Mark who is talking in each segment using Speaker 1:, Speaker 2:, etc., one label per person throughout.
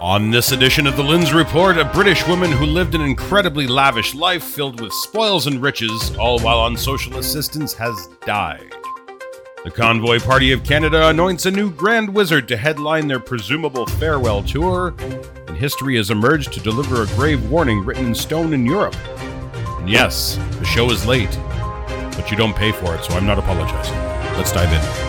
Speaker 1: On this edition of the Lindz Report, a British woman who lived an incredibly lavish life filled with spoils and riches, all while on social assistance, has died. The Convoy Party of Canada anoints a new Grand Wizard to headline their presumable farewell tour, and history has emerged to deliver a grave warning written in stone in Europe. And yes, the show is late, but you don't pay for it, so I'm not apologizing. Let's dive in.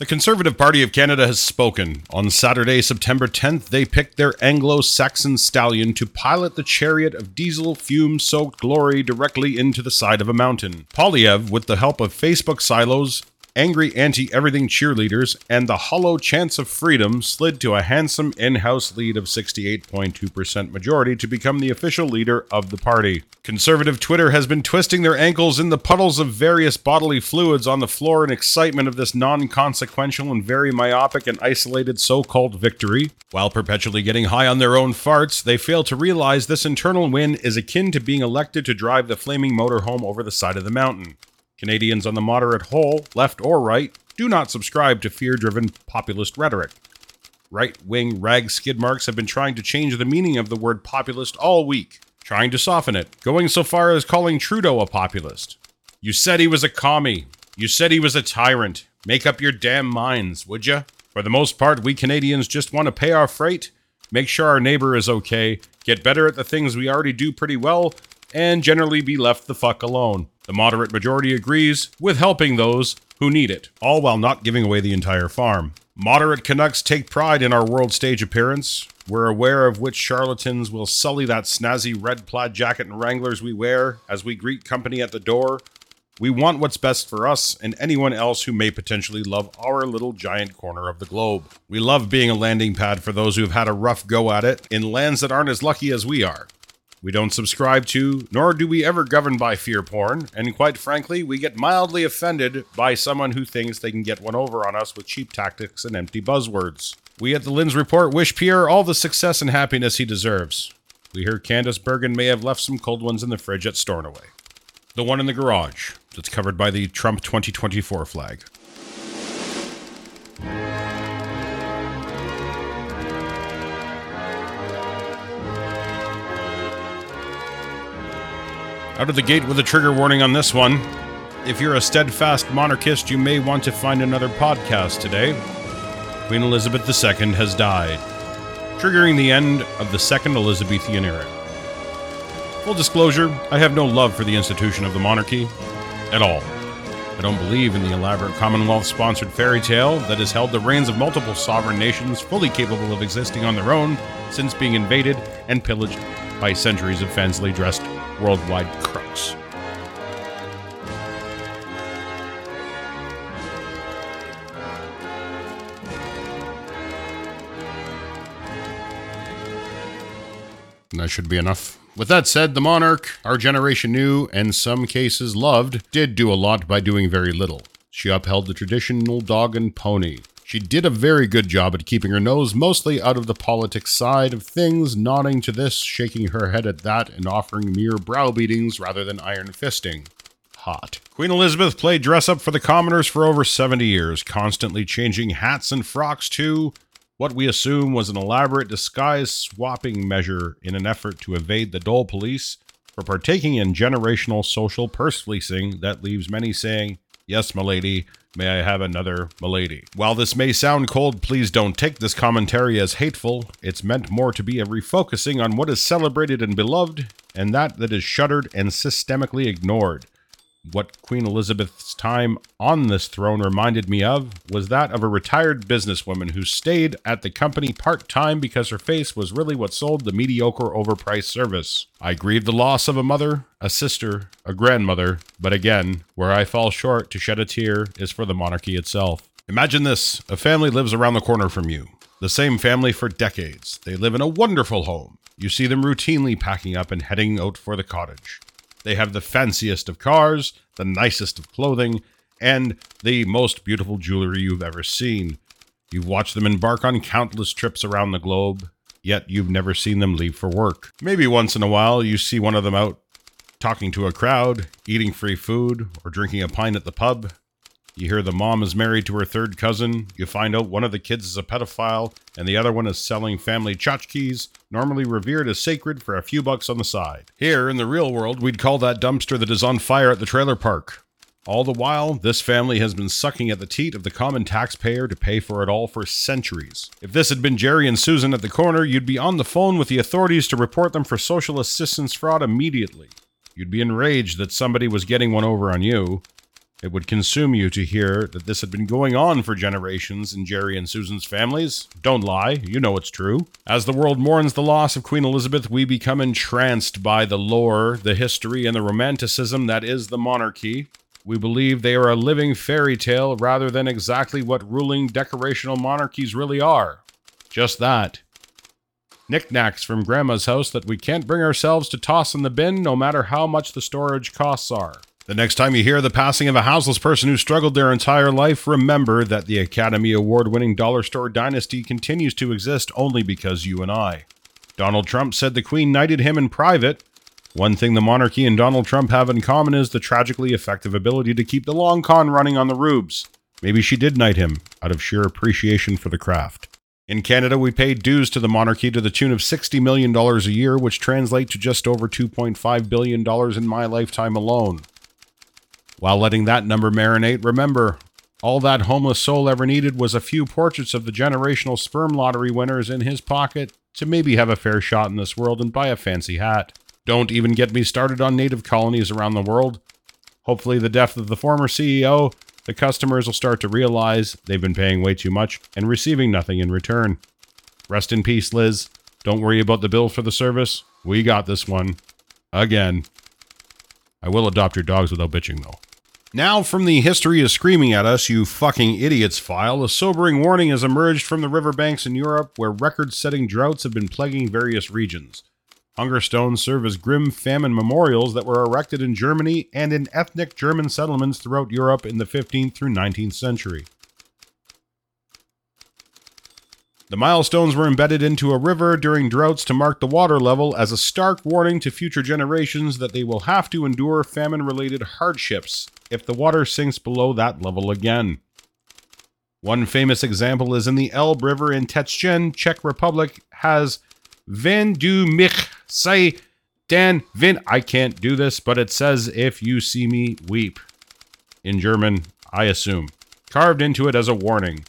Speaker 1: The Conservative Party of Canada has spoken. On Saturday, September 10th, they picked their Anglo Saxon stallion to pilot the chariot of diesel fume soaked glory directly into the side of a mountain. Poilievre, with the help of Facebook silos, angry anti everything cheerleaders, and the hollow chance of freedom slid to a handsome in house lead of 68.2% majority to become the official leader of the party. Conservative Twitter has been twisting their ankles in the puddles of various bodily fluids on the floor in excitement of this non consequential and very myopic and isolated so called victory. While perpetually getting high on their own farts, they fail to realize this internal win is akin to being elected to drive the flaming motorhome over the side of the mountain. Canadians on the moderate whole, left or right, do not subscribe to fear driven populist rhetoric. Right wing rag skid marks have been trying to change the meaning of the word populist all week, trying to soften it, going so far as calling Trudeau a populist. You said he was a commie. You said he was a tyrant. Make up your damn minds, would ya? For the most part, we Canadians just want to pay our freight, make sure our neighbor is okay, get better at the things we already do pretty well, and generally be left the fuck alone. The moderate majority agrees with helping those who need it, all while not giving away the entire farm. Moderate Canucks take pride in our world stage appearance. We're aware of which charlatans will sully that snazzy red plaid jacket and wranglers we wear as we greet company at the door. We want what's best for us and anyone else who may potentially love our little giant corner of the globe. We love being a landing pad for those who have had a rough go at it in lands that aren't as lucky as we are. We don't subscribe to, nor do we ever govern by fear porn, and quite frankly, we get mildly offended by someone who thinks they can get one over on us with cheap tactics and empty buzzwords. We at the Lindz Report wish Pierre all the success and happiness he deserves. We hear Candice Bergen may have left some cold ones in the fridge at Stornoway. The one in the garage, that's covered by the Trump 2024 flag. Out of the gate with a trigger warning on this one. If you're a steadfast monarchist, you may want to find another podcast today. Queen Elizabeth II has died, triggering the end of the Second Elizabethan era. Full disclosure, I have no love for the institution of the monarchy at all. I don't believe in the elaborate Commonwealth sponsored fairy tale that has held the reigns of multiple sovereign nations fully capable of existing on their own since being invaded and pillaged by centuries of fancily dressed worldwide crooks. And that should be enough. With that said, the monarch, our generation knew, and some cases loved, did do a lot by doing very little. She upheld the traditional dog and pony. She did a very good job at keeping her nose mostly out of the politics side of things, nodding to this, shaking her head at that, and offering mere browbeatings rather than iron fisting. Hot. Queen Elizabeth played dress up for the commoners for over 70 years, constantly changing hats and frocks to what we assume was an elaborate disguise swapping measure in an effort to evade the dole police for partaking in generational social purse fleecing that leaves many saying, Yes, milady, may I have another milady. While this may sound cold, please don't take this commentary as hateful. It's meant more to be a refocusing on what is celebrated and beloved, and that that is shuddered and systemically ignored. What Queen Elizabeth's time on this throne reminded me of was that of a retired businesswoman who stayed at the company part time because her face was really what sold the mediocre overpriced service. I grieve the loss of a mother, a sister, a grandmother, but again, where I fall short to shed a tear is for the monarchy itself. Imagine this a family lives around the corner from you. The same family for decades. They live in a wonderful home. You see them routinely packing up and heading out for the cottage. They have the fanciest of cars, the nicest of clothing, and the most beautiful jewelry you've ever seen. You've watched them embark on countless trips around the globe, yet you've never seen them leave for work. Maybe once in a while you see one of them out talking to a crowd, eating free food, or drinking a pint at the pub. You hear the mom is married to her third cousin. You find out one of the kids is a pedophile, and the other one is selling family tchotchkes, normally revered as sacred for a few bucks on the side. Here, in the real world, we'd call that dumpster that is on fire at the trailer park. All the while, this family has been sucking at the teat of the common taxpayer to pay for it all for centuries. If this had been Jerry and Susan at the corner, you'd be on the phone with the authorities to report them for social assistance fraud immediately. You'd be enraged that somebody was getting one over on you. It would consume you to hear that this had been going on for generations in Jerry and Susan's families. Don't lie, you know it's true. As the world mourns the loss of Queen Elizabeth, we become entranced by the lore, the history, and the romanticism that is the monarchy. We believe they are a living fairy tale rather than exactly what ruling decorational monarchies really are. Just that. Knickknacks from Grandma's house that we can't bring ourselves to toss in the bin no matter how much the storage costs are. The next time you hear the passing of a houseless person who struggled their entire life, remember that the Academy Award winning dollar store dynasty continues to exist only because you and I. Donald Trump said the Queen knighted him in private. One thing the monarchy and Donald Trump have in common is the tragically effective ability to keep the long con running on the rubes. Maybe she did knight him out of sheer appreciation for the craft. In Canada, we pay dues to the monarchy to the tune of $60 million a year, which translate to just over $2.5 billion in my lifetime alone. While letting that number marinate, remember, all that homeless soul ever needed was a few portraits of the generational sperm lottery winners in his pocket to maybe have a fair shot in this world and buy a fancy hat. Don't even get me started on native colonies around the world. Hopefully, the death of the former CEO, the customers will start to realize they've been paying way too much and receiving nothing in return. Rest in peace, Liz. Don't worry about the bill for the service. We got this one. Again. I will adopt your dogs without bitching, though. Now, from the History is Screaming at Us, you fucking idiots file, a sobering warning has emerged from the riverbanks in Europe where record setting droughts have been plaguing various regions. Hunger stones serve as grim famine memorials that were erected in Germany and in ethnic German settlements throughout Europe in the 15th through 19th century. The milestones were embedded into a river during droughts to mark the water level as a stark warning to future generations that they will have to endure famine related hardships if the water sinks below that level again. One famous example is in the Elbe River in Tetschen, Czech Republic, has Wenn du mich sei Dan Vin. I can't do this, but it says if you see me weep. In German, I assume. Carved into it as a warning.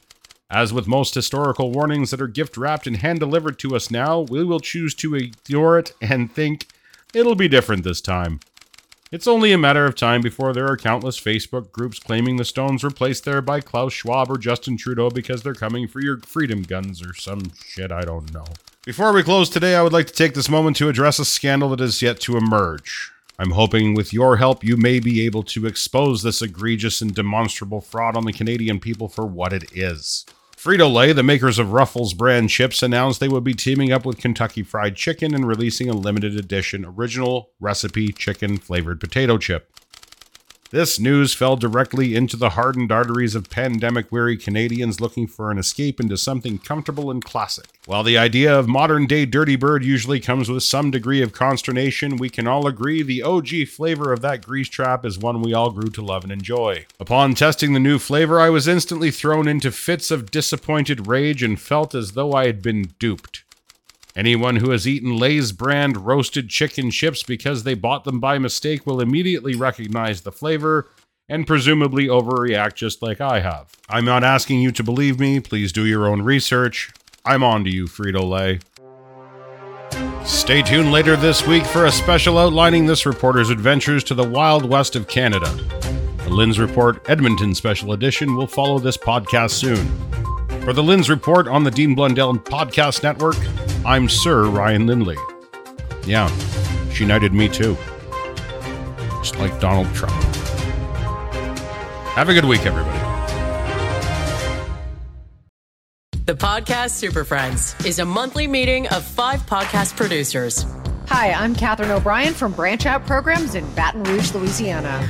Speaker 1: As with most historical warnings that are gift wrapped and hand delivered to us now, we will choose to ignore it and think it'll be different this time. It's only a matter of time before there are countless Facebook groups claiming the stones were placed there by Klaus Schwab or Justin Trudeau because they're coming for your freedom guns or some shit I don't know. Before we close today, I would like to take this moment to address a scandal that is yet to emerge. I'm hoping with your help you may be able to expose this egregious and demonstrable fraud on the Canadian people for what it is. Frito Lay, the makers of Ruffles brand chips, announced they would be teaming up with Kentucky Fried Chicken and releasing a limited edition original recipe chicken flavored potato chip. This news fell directly into the hardened arteries of pandemic weary Canadians looking for an escape into something comfortable and classic. While the idea of modern day Dirty Bird usually comes with some degree of consternation, we can all agree the OG flavor of that grease trap is one we all grew to love and enjoy. Upon testing the new flavor, I was instantly thrown into fits of disappointed rage and felt as though I had been duped. Anyone who has eaten Lay's brand roasted chicken chips because they bought them by mistake will immediately recognize the flavor and presumably overreact just like I have. I'm not asking you to believe me, please do your own research. I'm on to you, Frito Lay. Stay tuned later this week for a special outlining this reporter's adventures to the wild west of Canada. The Lindz Report Edmonton Special Edition will follow this podcast soon. For the Lindz Report on the Dean Blundell Podcast Network, I'm Sir Ryan Lindley. Yeah, she knighted me too. Just like Donald Trump. Have a good week, everybody.
Speaker 2: The Podcast Super Friends is a monthly meeting of five podcast producers.
Speaker 3: Hi, I'm Katherine O'Brien from Branch Out Programs in Baton Rouge, Louisiana.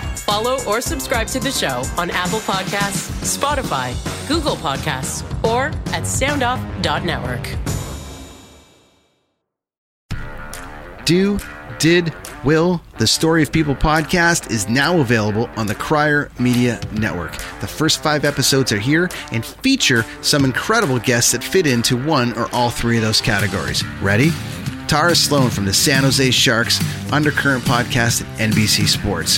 Speaker 2: Follow or subscribe to the show on Apple Podcasts, Spotify, Google Podcasts, or at soundoff.network.
Speaker 4: Do, did, will, the Story of People podcast is now available on the Crier Media Network. The first five episodes are here and feature some incredible guests that fit into one or all three of those categories. Ready? Tara Sloan from the San Jose Sharks, Undercurrent podcast at NBC Sports.